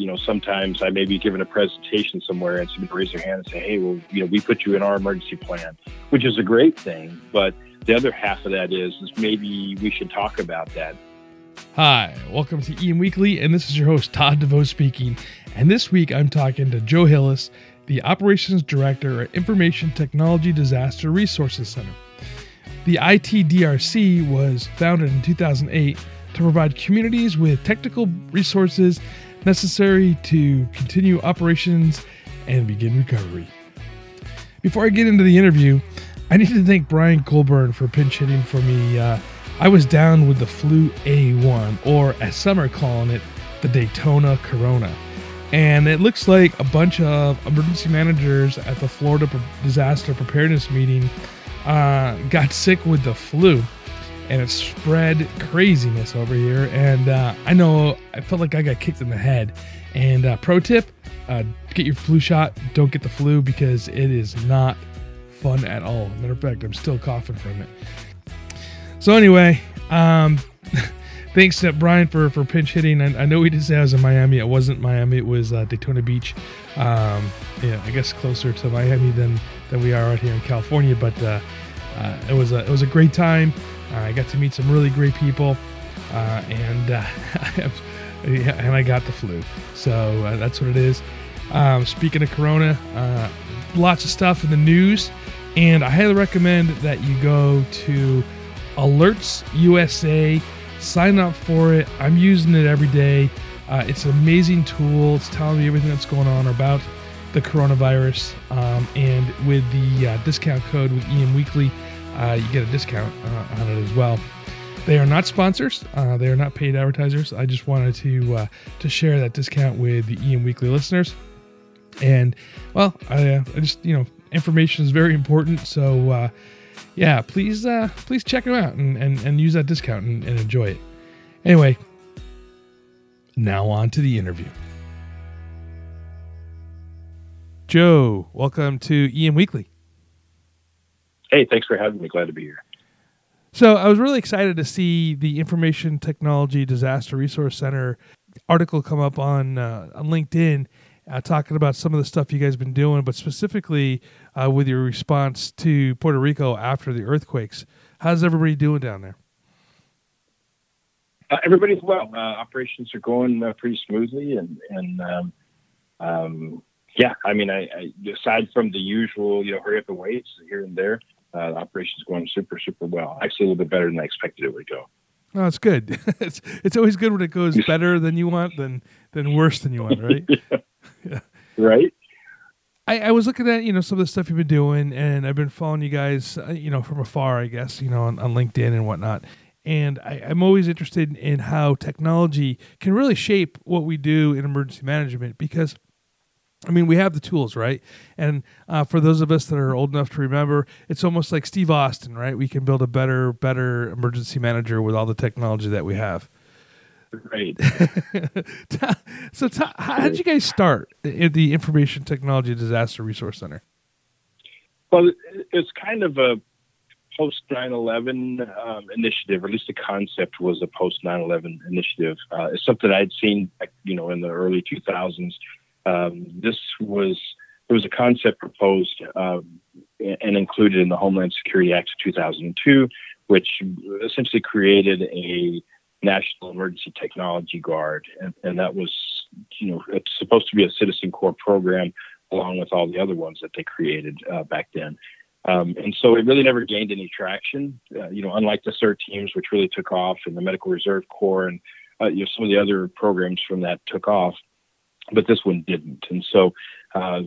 You know, sometimes I may be giving a presentation somewhere and somebody raise their hand and say, hey, well, you know, we put you in our emergency plan, which is a great thing. But the other half of that is, is maybe we should talk about that. Hi, welcome to EM Weekly, and this is your host, Todd DeVoe speaking. And this week I'm talking to Joe Hillis, the Operations Director at Information Technology Disaster Resources Center. The ITDRC was founded in 2008 to provide communities with technical resources necessary to continue operations and begin recovery. Before I get into the interview, I need to thank Brian Colburn for pinch hitting for me. Uh, I was down with the flu A1, or as some are calling it, the Daytona Corona. And it looks like a bunch of emergency managers at the Florida Disaster Preparedness meeting uh, got sick with the flu and it spread craziness over here. And uh, I know I felt like I got kicked in the head. And uh, pro tip: uh, get your flu shot. Don't get the flu because it is not fun at all. Matter of fact, I'm still coughing from it. So anyway, um, thanks to Brian for for pinch hitting. I, I, know he did say I was in Miami. It wasn't Miami. It was uh, Daytona Beach. Um, yeah, I guess closer to Miami than than we are out here in California. But uh, uh, it was a it was a great time. Uh, I got to meet some really great people, uh, and uh, and I got the flu. So uh, that's what it is. Um, speaking of Corona, uh, lots of stuff in the news, and I highly recommend that you go to Alerts USA. Sign up for it. I'm using it every day. Uh, it's an amazing tool. It's telling me everything that's going on about the coronavirus. Um, and with the discount code with EM Weekly, uh, you get a discount uh, on it as well. They are not sponsors. Uh, they are not paid advertisers. I just wanted to uh, to share that discount with the EM Weekly listeners. And well, I, uh, I just you know information is very important. So uh, yeah, please please check them out and, and, and use that discount and, and enjoy it. Anyway, now on to the interview. Joe, welcome to EM Weekly. Hey, thanks for having me. Glad to be here. So I was really excited to see the Information Technology Disaster Resource Center article come up on uh, on LinkedIn, uh, talking about some of the stuff you guys have been doing, but specifically uh, with your response to Puerto Rico after the earthquakes. How's everybody doing down there? Uh, everybody's well. Uh, operations are going uh, pretty smoothly, and and um, um, yeah, I mean, I, I, aside from the usual, you know, hurry up and wait here and there, uh, the operation's going super, super well. Actually, a little bit better than I expected it would go. Oh, it's good. it's it's always good when it goes better than you want than than worse than you want, right? yeah. yeah. Right. I, I was looking at you know some of the stuff you've been doing, and I've been following you guys, uh, you know, from afar, I guess, you know, on, on LinkedIn and whatnot. And I, am always interested in how technology can really shape what we do in emergency management because I mean, we have the tools, right? And uh, for those of us that are old enough to remember, it's almost like Steve Austin, right? We can build a better, better emergency manager with all the technology that we have. Right. so, how did you guys start at the Information Technology Disaster Resource Center? Well, it's kind of a post 9/11 um, initiative, or at least the concept was a post 9/11 initiative. Uh, it's something I'd seen, you know, in the early 2000s um, this was there was a concept proposed um, and included in the Homeland Security Act of 2002, which essentially created a national emergency technology guard, and, and that was you know it's supposed to be a citizen corps program along with all the other ones that they created uh, back then. Um, and so it really never gained any traction. Uh, you know, unlike the CERT teams, which really took off, and the Medical Reserve Corps, and uh, you know some of the other programs from that took off but this one didn't. And so, uh,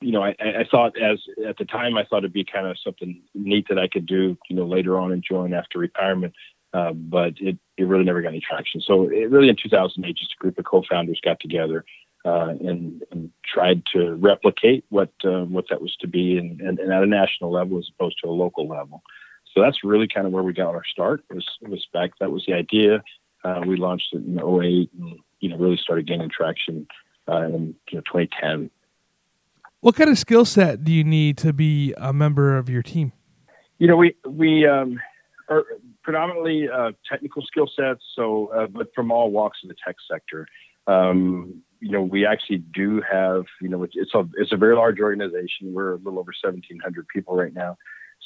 you know, I, I, thought as at the time I thought it'd be kind of something neat that I could do, you know, later on and join after retirement. uh, but it, it really never got any traction. So it really in 2008, just a group of co-founders got together uh, and, and, tried to replicate what uh, what that was to be, and, and, and, at a national level as opposed to a local level. So that's really kind of where we got our start. Was was back that was the idea. Uh, we launched it in 08 and you know really started gaining traction uh, in you know 2010. What kind of skill set do you need to be a member of your team? You know, we we um, are predominantly uh, technical skill sets, so uh, but from all walks of the tech sector. Um, you know, we actually do have, you know, it's a it's a very large organization. We're a little over 1,700 people right now,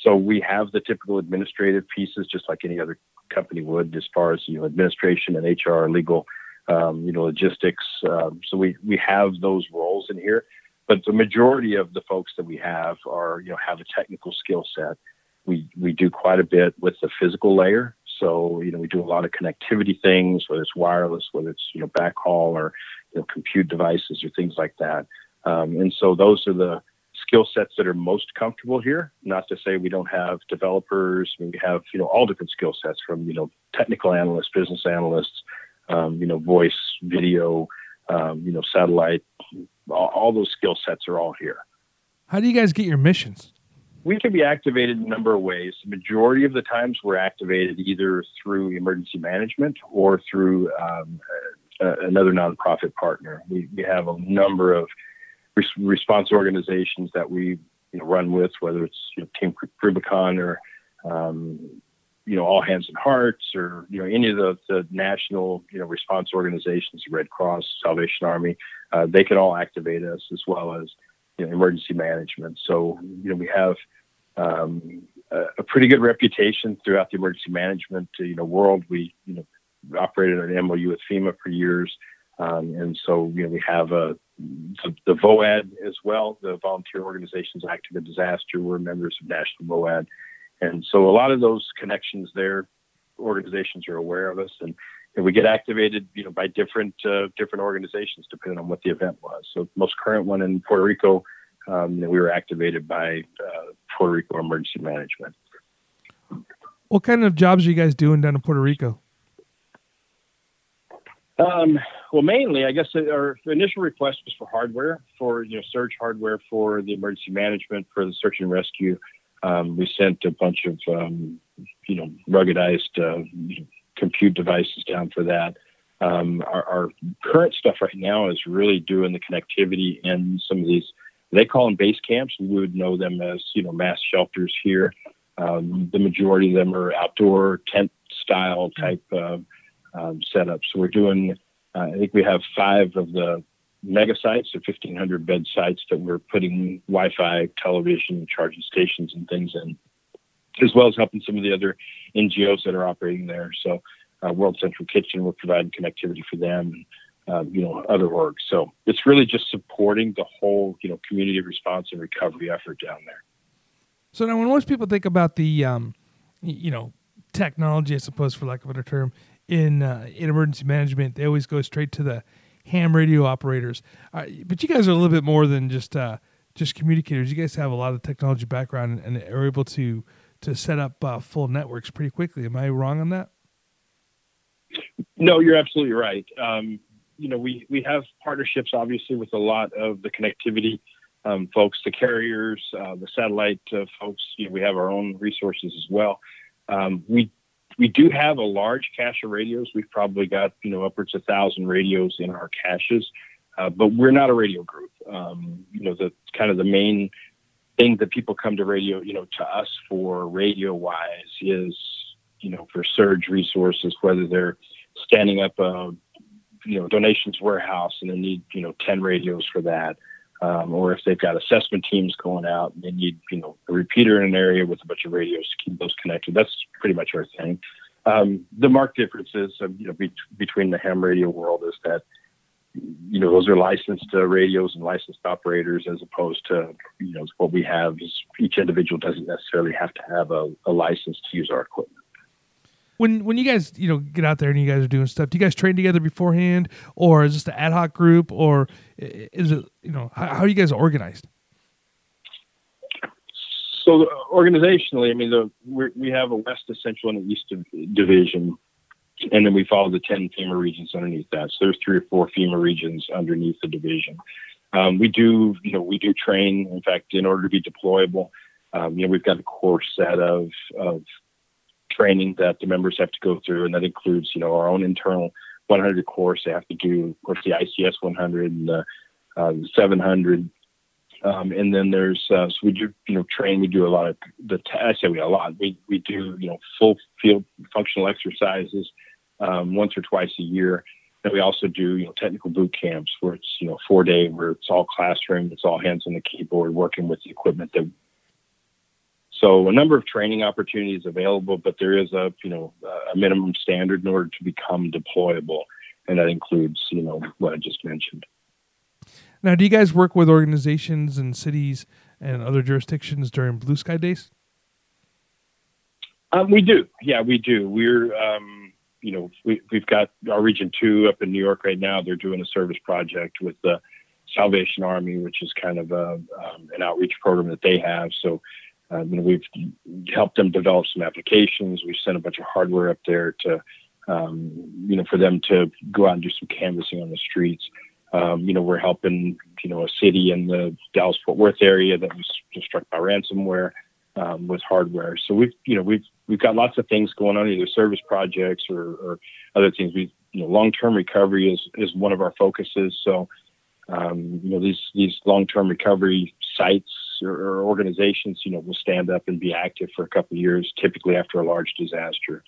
so we have the typical administrative pieces, just like any other company would, as far as you know, administration and HR, legal, um, you know, logistics. Um, so we we have those roles in here, but the majority of the folks that we have are, you know, have a technical skill set. We we do quite a bit with the physical layer. So you know, we do a lot of connectivity things, whether it's wireless, whether it's you know backhaul or you know, compute devices or things like that. Um, and so those are the skill sets that are most comfortable here. Not to say we don't have developers. I mean, we have you know all different skill sets from you know technical analysts, business analysts, um, you know voice, video, um, you know satellite. All, all those skill sets are all here. How do you guys get your missions? We can be activated in a number of ways. The majority of the times we're activated either through emergency management or through um, uh, another nonprofit partner. We, we have a number of res- response organizations that we you know, run with, whether it's you know, Team Rubicon or um, you know All Hands and Hearts or you know any of the, the national you know response organizations, Red Cross, Salvation Army. Uh, they can all activate us as well as you know, emergency management. So you know we have um, a, a, pretty good reputation throughout the emergency management you know world. We you know operated an MOU with FEMA for years. Um, and so, you know, we have a, the, the, VOAD as well, the Volunteer Organizations Active in Disaster. We're members of National VOAD. And so a lot of those connections there, organizations are aware of us and, and we get activated, you know, by different, uh, different organizations depending on what the event was. So most current one in Puerto Rico, um, you know, we were activated by uh, Puerto Rico Emergency Management. What kind of jobs are you guys doing down in Puerto Rico? Um, well, mainly, I guess our initial request was for hardware, for you know, search hardware for the emergency management, for the search and rescue. Um, we sent a bunch of um, you know ruggedized uh, compute devices down for that. Um, our, our, current stuff right now is really doing the connectivity in some of these. They call them base camps. We would know them as you know mass shelters here. Um, the majority of them are outdoor tent style type. Uh, um, setup. So we're doing, uh, I think we have five of the mega sites, so 1,500 bed sites that we're putting Wi-Fi, television, charging stations, and things in, as well as helping some of the other NGOs that are operating there. So uh, World Central Kitchen, we're providing connectivity for them. Um, you know, other orgs. So it's really just supporting the whole, you know, community response and recovery effort down there. So now, when most people think about the, um, you know, technology, I suppose, for lack of a better term, in uh, in emergency management, they always go straight to the ham radio operators. Uh, but you guys are a little bit more than just uh, just communicators. You guys have a lot of technology background and, and are able to to set up uh, full networks pretty quickly. Am I wrong on that? No, you're absolutely right. Um, you know, we we have partnerships obviously with a lot of the connectivity um, folks, the carriers, uh, the satellite uh, folks. You know, we have our own resources as well. Um, we we do have a large cache of radios. We've probably got you know upwards of thousand radios in our caches, uh, but we're not a radio group. Um, you know, the kind of the main thing that people come to radio, you know, to us for radio wise is you know for surge resources, whether they're standing up a you know donations warehouse and they need you know ten radios for that. Um, or if they've got assessment teams going out and they need, you know, a repeater in an area with a bunch of radios to keep those connected. That's pretty much our thing. Um, the marked differences, of, you know, be- between the ham radio world is that, you know, those are licensed uh, radios and licensed operators as opposed to, you know, what we have is each individual doesn't necessarily have to have a, a license to use our equipment when when you guys you know get out there and you guys are doing stuff do you guys train together beforehand or is this an ad hoc group or is it you know how, how are you guys organized So organizationally, I mean, the, we have a West, a Central, and an East division, and then we follow the 10 FEMA regions underneath that. So there's three or four FEMA regions underneath the division. Um, we do, you know, we do train. In fact, in order to be deployable, um, you know, we've got a core set of, of training that the members have to go through, and that includes, you know, our own internal 100 course. They have to do, of course, the ICS 100 and the, uh, 700. Um, and then there's uh, so we do you know train. We do a lot of the I say we a lot. We we do you know full field functional exercises um, once or twice a year. And we also do, you know, technical boot camps where it's, you know, four day where it's all classroom, it's all hands on the keyboard, working with the equipment that. So a number of training opportunities available, but there is a, you know, a minimum standard in order to become deployable, and that includes, you know, what I just mentioned. Now, do you guys work with organizations and cities and other jurisdictions during Blue Sky Days? Um, we do. Yeah, we do. We're um, you know, we, we've got our Region 2 up in New York right now. They're doing a service project with the Salvation Army, which is kind of a, um, an outreach program that they have. So, um, know, we've helped them develop some applications. We sent a bunch of hardware up there to, um, you know, for them to go out and do some canvassing on the streets. Um, you know, we're helping, you know, a city in the Dallas Fort Worth area that was just struck by ransomware um, with hardware. So we've, you know, we've we've got lots of things going on, either service projects or, or other things. We, you know, long-term recovery is is one of our focuses. So, um, you know, these these long-term recovery sites or, or, organizations, you know, will stand up and be active for a couple of years, typically after a large disaster.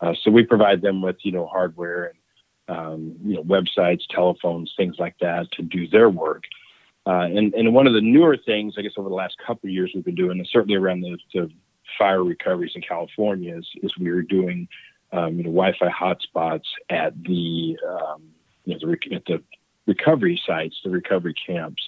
Uh, so we provide them with, you know, hardware and um, you know, websites, telephones, things like that to do their work. Uh, and, and one of the newer things, I guess, over the last couple of years we've been doing, and certainly around the, the fire recoveries in California, is, is we are doing um, you know, Wi-Fi hotspots at the, um, you know, the, at the recovery sites, the recovery camps.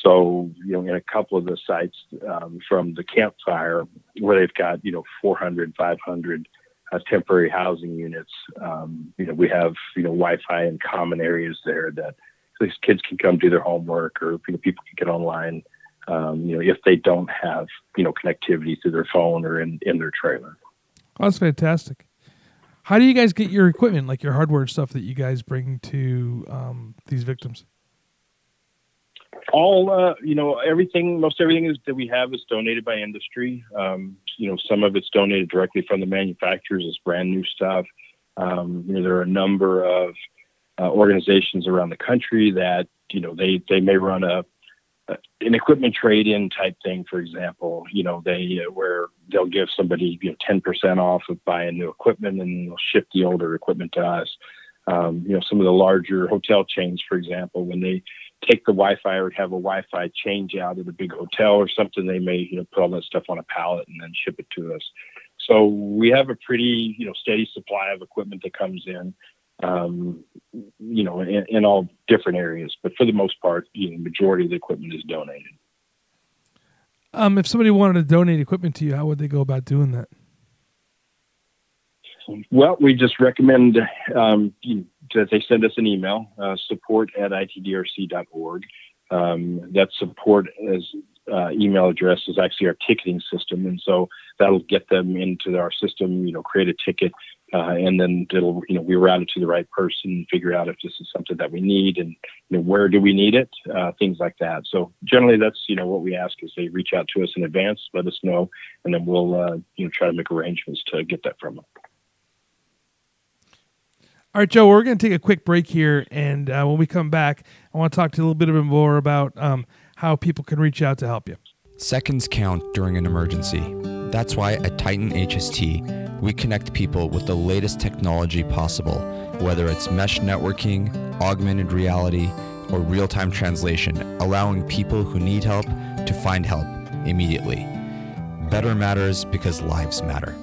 So, you know, in a couple of the sites um, from the Camp Fire where they've got, you know, 400, 500 uh, temporary housing units, um, you know, we have, you know, Wi-Fi in common areas there that these kids can come do their homework or you know, people can get online, um, you know, if they don't have, you know, connectivity through their phone or in, in their trailer. Oh, that's fantastic. How do you guys get your equipment, like your hardware stuff that you guys bring to um, these victims? All, uh, you know, everything, most everything is, that we have is donated by industry. Um, you know, some of it's donated directly from the manufacturers as brand new stuff. Um, you know, there are a number of uh, organizations around the country that you know they they may run a, a an equipment trade-in type thing, for example. You know they uh, where they'll give somebody you know ten percent off of buying new equipment and they'll ship the older equipment to us. Um, you know some of the larger hotel chains, for example, when they take the Wi-Fi or have a Wi-Fi change out at a big hotel or something, they may you know put all that stuff on a pallet and then ship it to us. So we have a pretty you know steady supply of equipment that comes in um, you know, in, in, all different areas. But for the most part, you know, the majority of the equipment is donated. Um, if somebody wanted to donate equipment to you, how would they go about doing that? Well, we just recommend um, that they send us an email, uh, support at itdrc.org. Um, that support as uh, email address is actually our ticketing system, and so that'll get them into our system. You know, create a ticket, uh, and then it'll you know we route it to the right person, figure out if this is something that we need, and you know where do we need it, uh, things like that. So generally, that's you know what we ask is they reach out to us in advance, let us know, and then we'll uh, you know try to make arrangements to get that from them. All right, Joe, we're going to take a quick break here, and uh, when we come back, I want to talk to you a little bit more about um, how people can reach out to help you. Seconds count during an emergency. That's why at Titan HST, we connect people with the latest technology possible, whether it's mesh networking, augmented reality, or real time translation, allowing people who need help to find help immediately. Better matters because lives matter.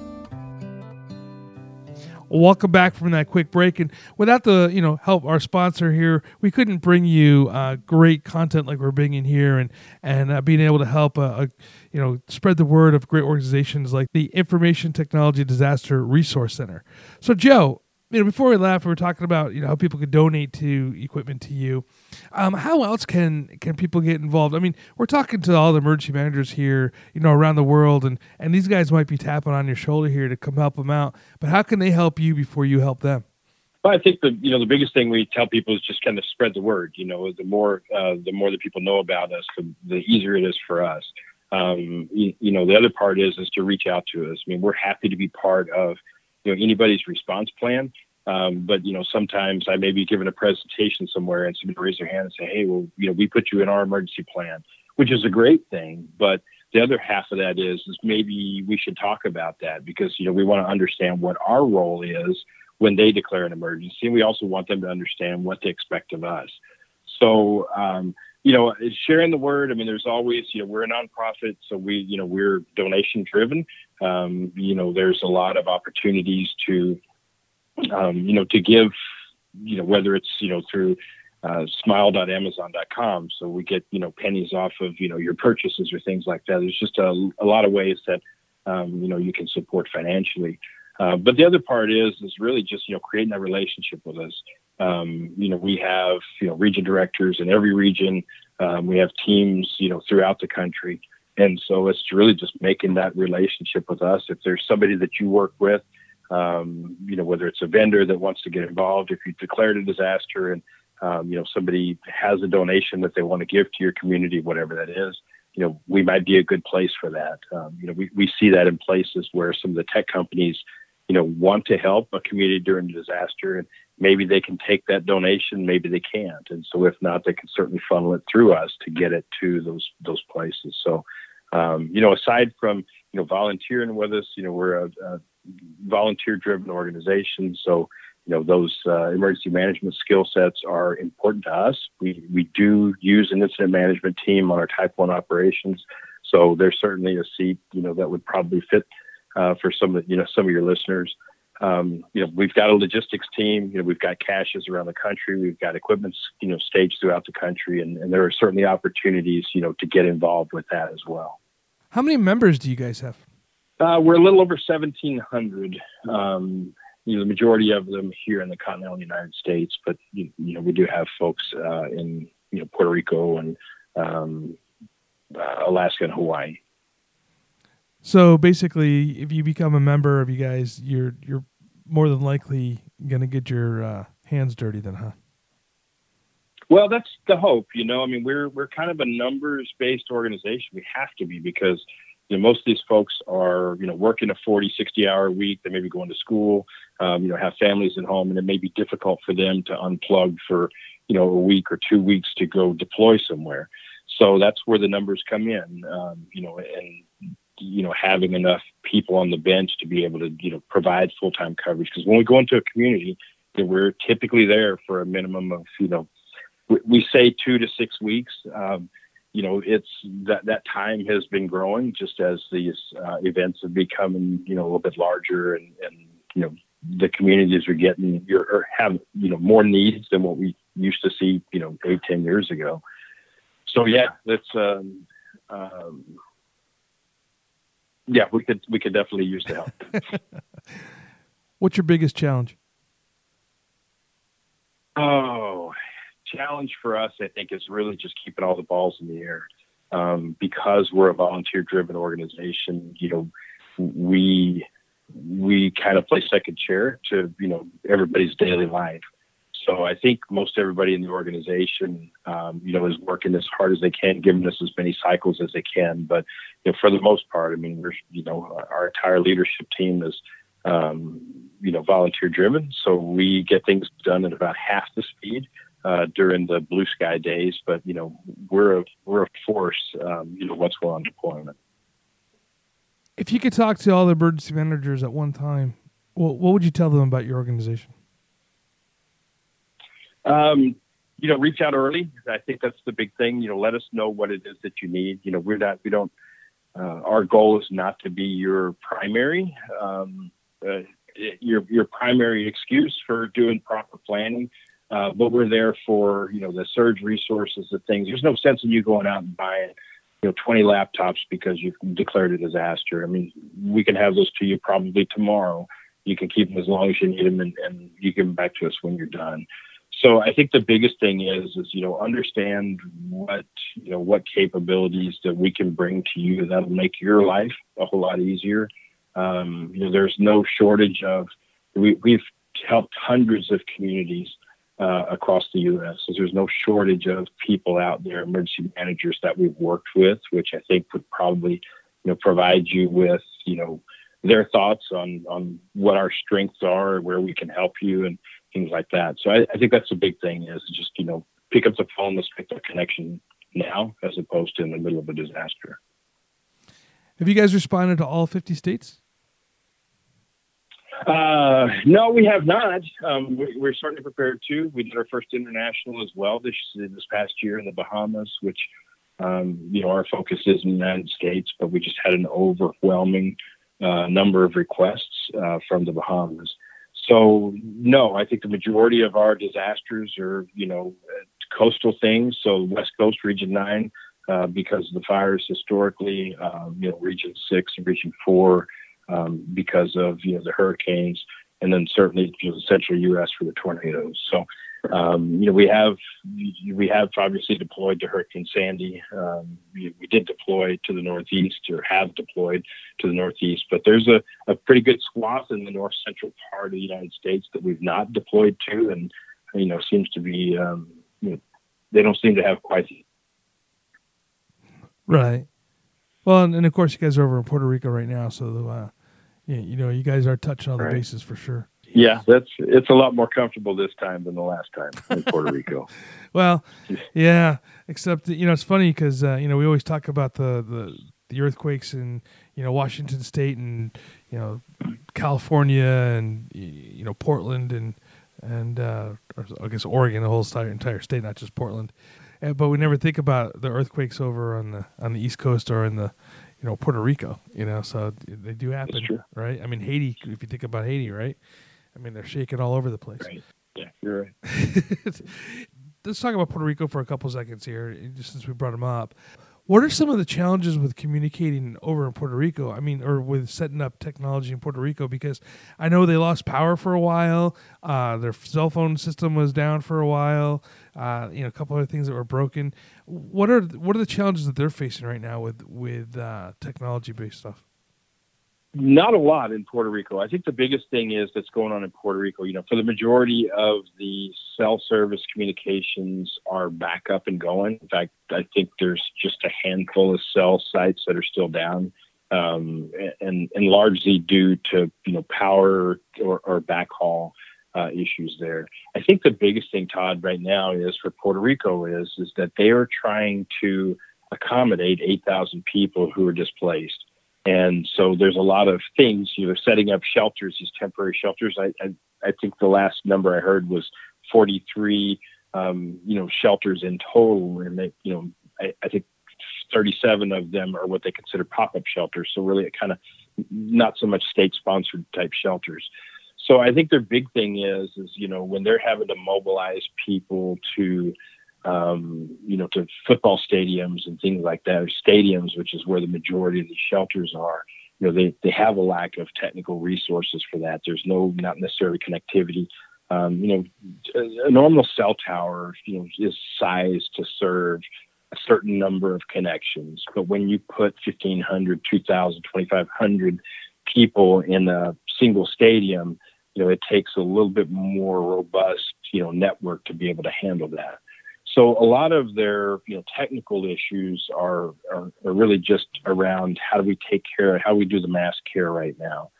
Welcome back from that quick break, and without the you know help our sponsor here, we couldn't bring you uh, great content like we're bringing here, and and uh, being able to help uh, uh, you know spread the word of great organizations like the Information Technology Disaster Resource Center. So, Joe, you know, before we left, we were talking about you know how people could donate to equipment to you. Um, how else can can people get involved? I mean, we're talking to all the emergency managers here, you know, around the world, and and these guys might be tapping on your shoulder here to come help them out. But how can they help you before you help them? Well, I think the you know the biggest thing we tell people is just kind of spread the word. You know, the more uh, the more that people know about us, the, the easier it is for us. Um, you, you, know, the other part is is to reach out to us. I mean, we're happy to be part of you know anybody's response plan. Um, but you know, sometimes I may be giving a presentation somewhere and somebody raise their hand and say, "Hey, well, you know, we put you in our emergency plan," which is a great thing. But the other half of that is, is maybe we should talk about that because you know we want to understand what our role is when they declare an emergency, and we also want them to understand what they expect of us. So. Um, you know, sharing the word. I mean, there's always, you know, we're a nonprofit, so we, you know, we're donation driven. Um, you know, there's a lot of opportunities to, um, you know, to give, you know, whether it's, you know, through uh, smile.amazon.com. So we get, you know, pennies off of, you know, your purchases or things like that. There's just a, a lot of ways that, um, you know, you can support financially. Uh, but the other part is, is really just, you know, creating that relationship with us. Um, you know, we have, you know, region directors in every region. Um, we have teams, you know, throughout the country. And so it's really just making that relationship with us. If there's somebody that you work with, um, you know, whether it's a vendor that wants to get involved, if you declared a disaster and, um, you know, somebody has a donation that they want to give to your community, whatever that is, you know, we might be a good place for that. Um, you know, we, we see that in places where some of the tech companies, you know, want to help a community during a disaster and maybe they can take that donation, maybe they can't. And so if not, they can certainly funnel it through us to get it to those, those places. So, um, you know, aside from, you know, volunteering with us, you know, we're a, a volunteer driven organization. So, you know, those uh, emergency management skill sets are important to us. We, we do use an incident management team on our type one operations. So there's certainly a seat, you know, that would probably fit uh, for some of, you know, some of your listeners. Um, you know, we've got a logistics team, you know, we've got caches around the country. We've got equipment, you know, staged throughout the country. And, and there are certainly opportunities, you know, to get involved with that as well. How many members do you guys have? Uh, we're a little over 1,700. Um, you know, the majority of them here in the continental United States, but you, you know, we do have folks uh, in you know Puerto Rico and um, uh, Alaska and Hawaii. So basically, if you become a member of you guys, you're you're more than likely going to get your uh, hands dirty, then, huh? Well, that's the hope. You know, I mean, we're we're kind of a numbers based organization. We have to be because you know, most of these folks are, you know, working a 40, 60 hour week. They may be going to school, um, you know, have families at home, and it may be difficult for them to unplug for, you know, a week or two weeks to go deploy somewhere. So that's where the numbers come in, um, you know, and, you know, having enough people on the bench to be able to, you know, provide full time coverage. Because when we go into a community, you we're typically there for a minimum of, you know, we, we say two to six weeks. Um, you know, it's that that time has been growing just as these uh, events have become, you know, a little bit larger and, and you know, the communities are getting or have, you know, more needs than what we used to see, you know, eight, ten years ago. So yeah, that's, um, um, yeah, we could, we could definitely use the help. What's your biggest challenge? Oh, challenge for us, I think, is really just keeping all the balls in the air. Um, because we're a volunteer driven organization, you know, we we kind of play second chair to you know everybody's daily life. So I think most everybody in the organization, um, you know, is working as hard as they can, giving us as many cycles as they can. But you know, for the most part, I mean, we're you know our entire leadership team is um, you know volunteer driven, so we get things done at about half the speed uh, during the blue sky days. But you know, we're a we're a force. Um, you know, once we're on deployment. If you could talk to all the emergency managers at one time, well, what would you tell them about your organization? Um, you know, reach out early. I think that's the big thing. You know, let us know what it is that you need. You know, we're not, we don't, uh, our goal is not to be your primary, um, uh, your, your primary excuse for doing proper planning. Uh, but we're there for you know the surge resources, the things. There's no sense in you going out and buying you know 20 laptops because you've declared a disaster. I mean, we can have those to you probably tomorrow. you can keep them as long as you need them, and, and you give them back to us when you're done. So I think the biggest thing is is you know understand what you know what capabilities that we can bring to you that'll make your life a whole lot easier. Um, you know, there's no shortage of we, we've helped hundreds of communities uh, across the U.S. So there's no shortage of people out there, emergency managers that we've worked with, which I think would probably, you know, provide you with, you know, their thoughts on on what our strengths are, where we can help you, and things like that. So I, I think that's the big thing is just you know pick up the phone, let's make the connection now, as opposed to in the middle of a disaster. Have you guys responded to all 50 states? Uh, no, we have not. Um, we, are starting to prepare too. We did our first international as well this this past year in the Bahamas, which um, you know our focus is in the United States, but we just had an overwhelming uh, number of requests uh, from the Bahamas. So no, I think the majority of our disasters are you know coastal things. So West Coast Region Nine, uh, because of the fires historically, um, you know Region Six and Region Four um, because of you know the hurricanes, and then certainly you know, the central U.S. for the tornadoes. So um, you know we have we have obviously deployed to Hurricane Sandy. Um, we, we, did deploy to the Northeast or have deployed to the Northeast, but there's a, a pretty good swath in the north central part of the United States that we've not deployed to, and you know seems to be um, you know, they don't seem to have quite. Right. Well, and, and, of course, you guys are over in Puerto Rico right now, so uh, yeah, you know, you guys are touching all the right. bases for sure. Yeah, that's it's a lot more comfortable this time than the last time in Puerto Rico. well, yeah, except you know it's funny because uh, you know we always talk about the, the the earthquakes in you know Washington State and you know California and you know Portland and and uh, I guess Oregon, the whole entire state, not just Portland. And, but we never think about the earthquakes over on the on the East Coast or in the you know Puerto Rico. You know, so they do happen, right? I mean Haiti. If you think about Haiti, right? I mean they're shaking all over the place. Right. Yeah, you're right. Let's talk about Puerto Rico for a couple seconds here, just since we brought them up. What are some of the challenges with communicating over in Puerto Rico? I mean, or with setting up technology in Puerto Rico? Because I know they lost power for a while. Uh, their cell phone system was down for a while. Uh, you know, a couple other things that were broken. What are what are the challenges that they're facing right now with with uh, technology based stuff? Not a lot in Puerto Rico. I think the biggest thing is that's going on in Puerto Rico. You know, for the majority of the cell service communications are back up and going. In fact, I think there's just a handful of cell sites that are still down, um, and and largely due to you know power or, or backhaul uh, issues there. I think the biggest thing, Todd, right now is for Puerto Rico is is that they are trying to accommodate 8,000 people who are displaced and so there's a lot of things, you know, setting up shelters, these temporary shelters. I, I, I think the last number I heard was 43, um, you know, shelters in total. And they, you know, I, I think 37 of them are what they consider pop-up shelters. So really it kind of not so much state sponsored type shelters. So I think their big thing is, is, you know, when they're having to mobilize people to, um, you know, to football stadiums and things like that, or stadiums, which is where the majority of these shelters are. You know, they, they have a lack of technical resources for that. There's no, not necessarily connectivity. Um, you know, a normal cell tower, you know, is sized to serve a certain number of connections. But when you put 1,500, 2,000, 2,500 people in a single stadium, you know, it takes a little bit more robust, you know, network to be able to handle that. So a lot of their you know technical issues are, are, are really just around how do we take care how we do the mass care right now.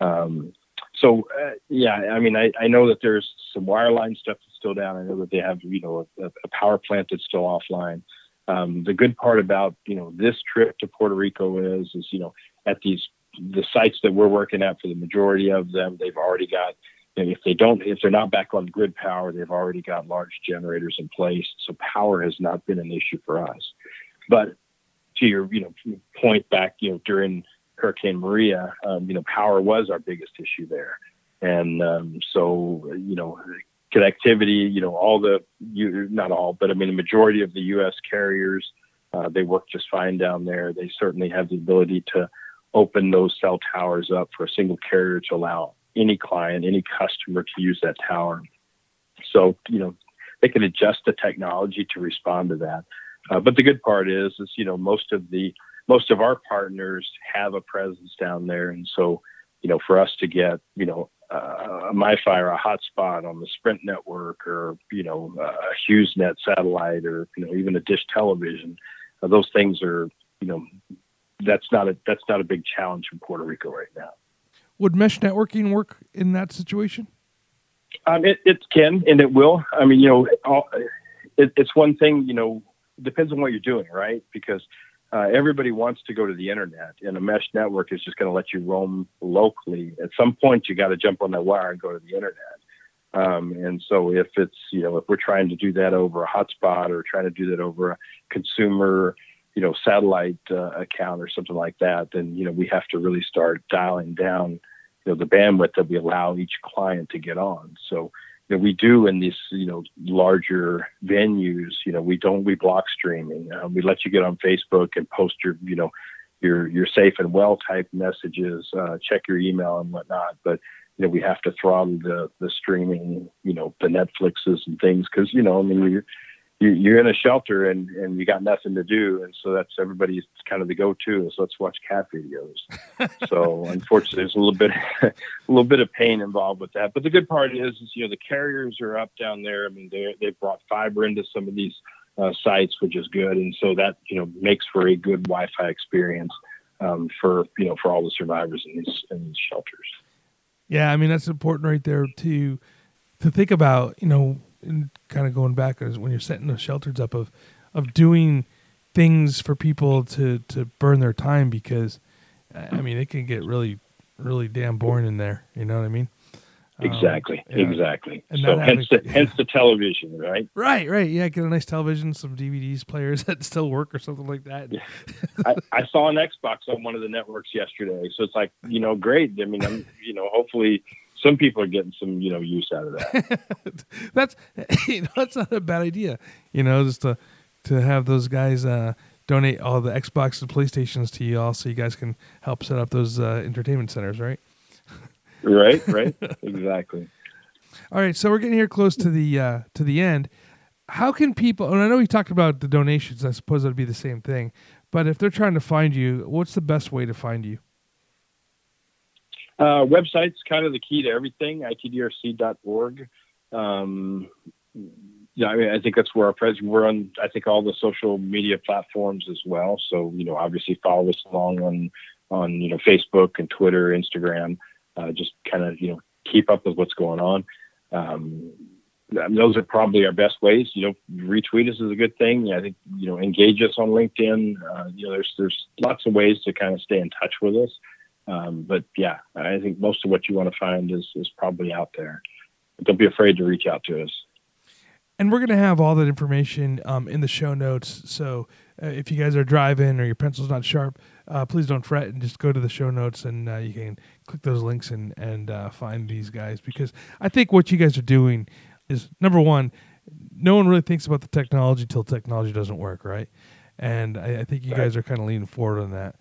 Um, so uh, yeah, I mean I, I know that there's some wireline stuff that's still down. I know that they have you know a, a power plant that's still offline. Um, the good part about you know this trip to Puerto Rico is is you know at these the sites that we're working at for the majority of them they've already got and if they don't, if they're not back on grid power, they've already got large generators in place. So power has not been an issue for us. But to your, you know, point back, you know, during Hurricane Maria, um, you know, power was our biggest issue there. And um, so, you know, connectivity, you know, all the, you, not all, but I mean, the majority of the U.S. carriers, uh, they work just fine down there. They certainly have the ability to open those cell towers up for a single carrier to allow any client, any customer to use that tower. So, you know, they can adjust the technology to respond to that. Uh, but the good part is, is you know, most of the most of our partners have a presence down there, and so, you know, for us to get, you know, uh, a MiFi, a hotspot on the Sprint network, or you know, a HughesNet satellite, or you know, even a dish television, uh, those things are, you know, that's not a that's not a big challenge in Puerto Rico right now. Would mesh networking work in that situation? Um, it, it can and it will. I mean, you know, all, it, it's one thing. You know, depends on what you're doing, right? Because uh, everybody wants to go to the internet, and a mesh network is just going to let you roam locally. At some point, you got to jump on that wire and go to the internet. Um, and so, if it's you know, if we're trying to do that over a hotspot or trying to do that over a consumer, you know, satellite uh, account or something like that, then you know, we have to really start dialing down, you know, the bandwidth that we allow each client to get on. So you know, we do in these, you know, larger venues, you know, we don't, we block streaming. Um, we let you get on Facebook and post your, you know, your, your safe and well type messages, uh, check your email and whatnot. But, you know, we have to throttle the, the streaming, you know, the Netflixes and things. Cause, you know, I mean, you're, you, are in a shelter and, and you got nothing to do. And so that's everybody's kind of the go-to is let's watch cat videos. so unfortunately, there's a little bit, a little bit of pain involved with that. But the good part is, is you know, the carriers are up down there. I mean, they they've brought fiber into some of these uh, sites, which is good. And so that, you know, makes for a good Wi-Fi experience um, for, you know, for all the survivors in these, in these shelters. Yeah. I mean, that's important right there to, to think about, you know, and kind of going back is when you're setting those shelters up of of doing things for people to to burn their time because I mean it can get really really damn boring in there. You know what I mean? Exactly, um, yeah. exactly. And so hence the, yeah. hence the television, right? Right, right. Yeah, get a nice television, some DVDs players that still work or something like that. Yeah. I, I, saw an Xbox on one of the networks yesterday, so it's like you know, great. I mean, I'm you know, hopefully some people are getting some you know use out of that. that's you know, that's not a bad idea. You know, just to to have those guys uh, donate all the Xbox and PlayStations to you all, so you guys can help set up those uh, entertainment centers, right? right, right, exactly. All right, so we're getting here close to the uh, to the end. How can people? And I know we talked about the donations. I suppose that'd be the same thing. But if they're trying to find you, what's the best way to find you? Uh, website's kind of the key to everything. itdrc.org. Um, yeah, I mean, I think that's where our presence. We're on, I think, all the social media platforms as well. So, you know, obviously follow us along on, on you know, Facebook and Twitter, Instagram. Uh, just kind of, you know, keep up with what's going on. Um, those are probably our best ways. You know, retweet us is a good thing. I think you know, engage us on LinkedIn. Uh, you know, there's there's lots of ways to kind of stay in touch with us. Um, but yeah, I think most of what you want to find is, is probably out there. But don't be afraid to reach out to us. And we're going to have all that information um, in the show notes. So uh, if you guys are driving or your pencil's not sharp, uh, please don't fret and just go to the show notes and uh, you can click those links and, and uh, find these guys. Because I think what you guys are doing is number one, no one really thinks about the technology till technology doesn't work, right? And I, I think you right. guys are kind of leaning forward on that.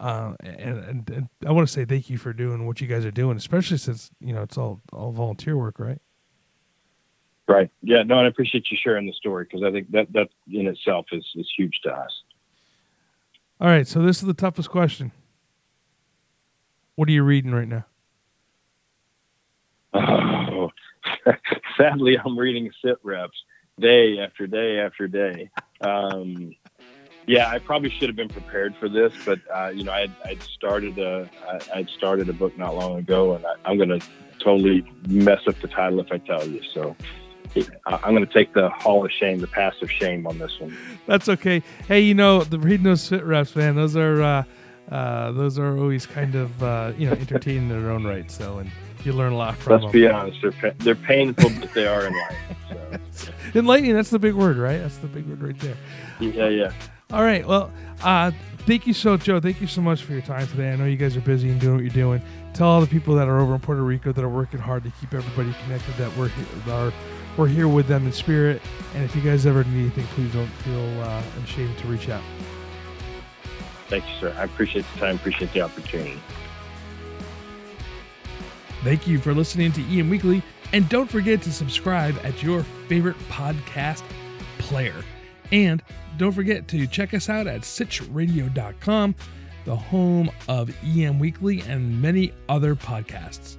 Uh, and, and, and, I want to say thank you for doing what you guys are doing, especially since you know it's all all volunteer work, right? Right. Yeah. No, and I appreciate you sharing the story because I think that that in itself is is huge to us. All right. So this is the toughest question. What are you reading right now? Oh, sadly, I'm reading sit reps day after day after day. Um, yeah, I probably should have been prepared for this, but uh, you know, I'd, I'd started a I'd started a book not long ago, and I, am going to totally mess up the title if I tell you. So I'm going to take the Hall of Shame, the pass of shame on this one. That's okay. Hey, you know, the reading those sit reps, man, those are uh, uh, those are always kind of uh, you know entertaining in their own right. So, and you learn a lot from Let's them. be honest, they're pa- they're painful, but they are enlightening. So. enlightening. That's the big word, right? That's the big word right there. Yeah, yeah. All right. Well, uh, thank you so, Joe. Thank you so much for your time today. I know you guys are busy and doing what you're doing. Tell all the people that are over in Puerto Rico that are working hard to keep everybody connected that we're here, are, we're here with them in spirit. And if you guys ever need anything, please don't feel uh, ashamed to reach out. Thank you, sir. I appreciate the time. Appreciate the opportunity. Thank you for listening to EM Weekly, and don't forget to subscribe at your favorite podcast player. And don't forget to check us out at sitchradio.com, the home of EM Weekly and many other podcasts.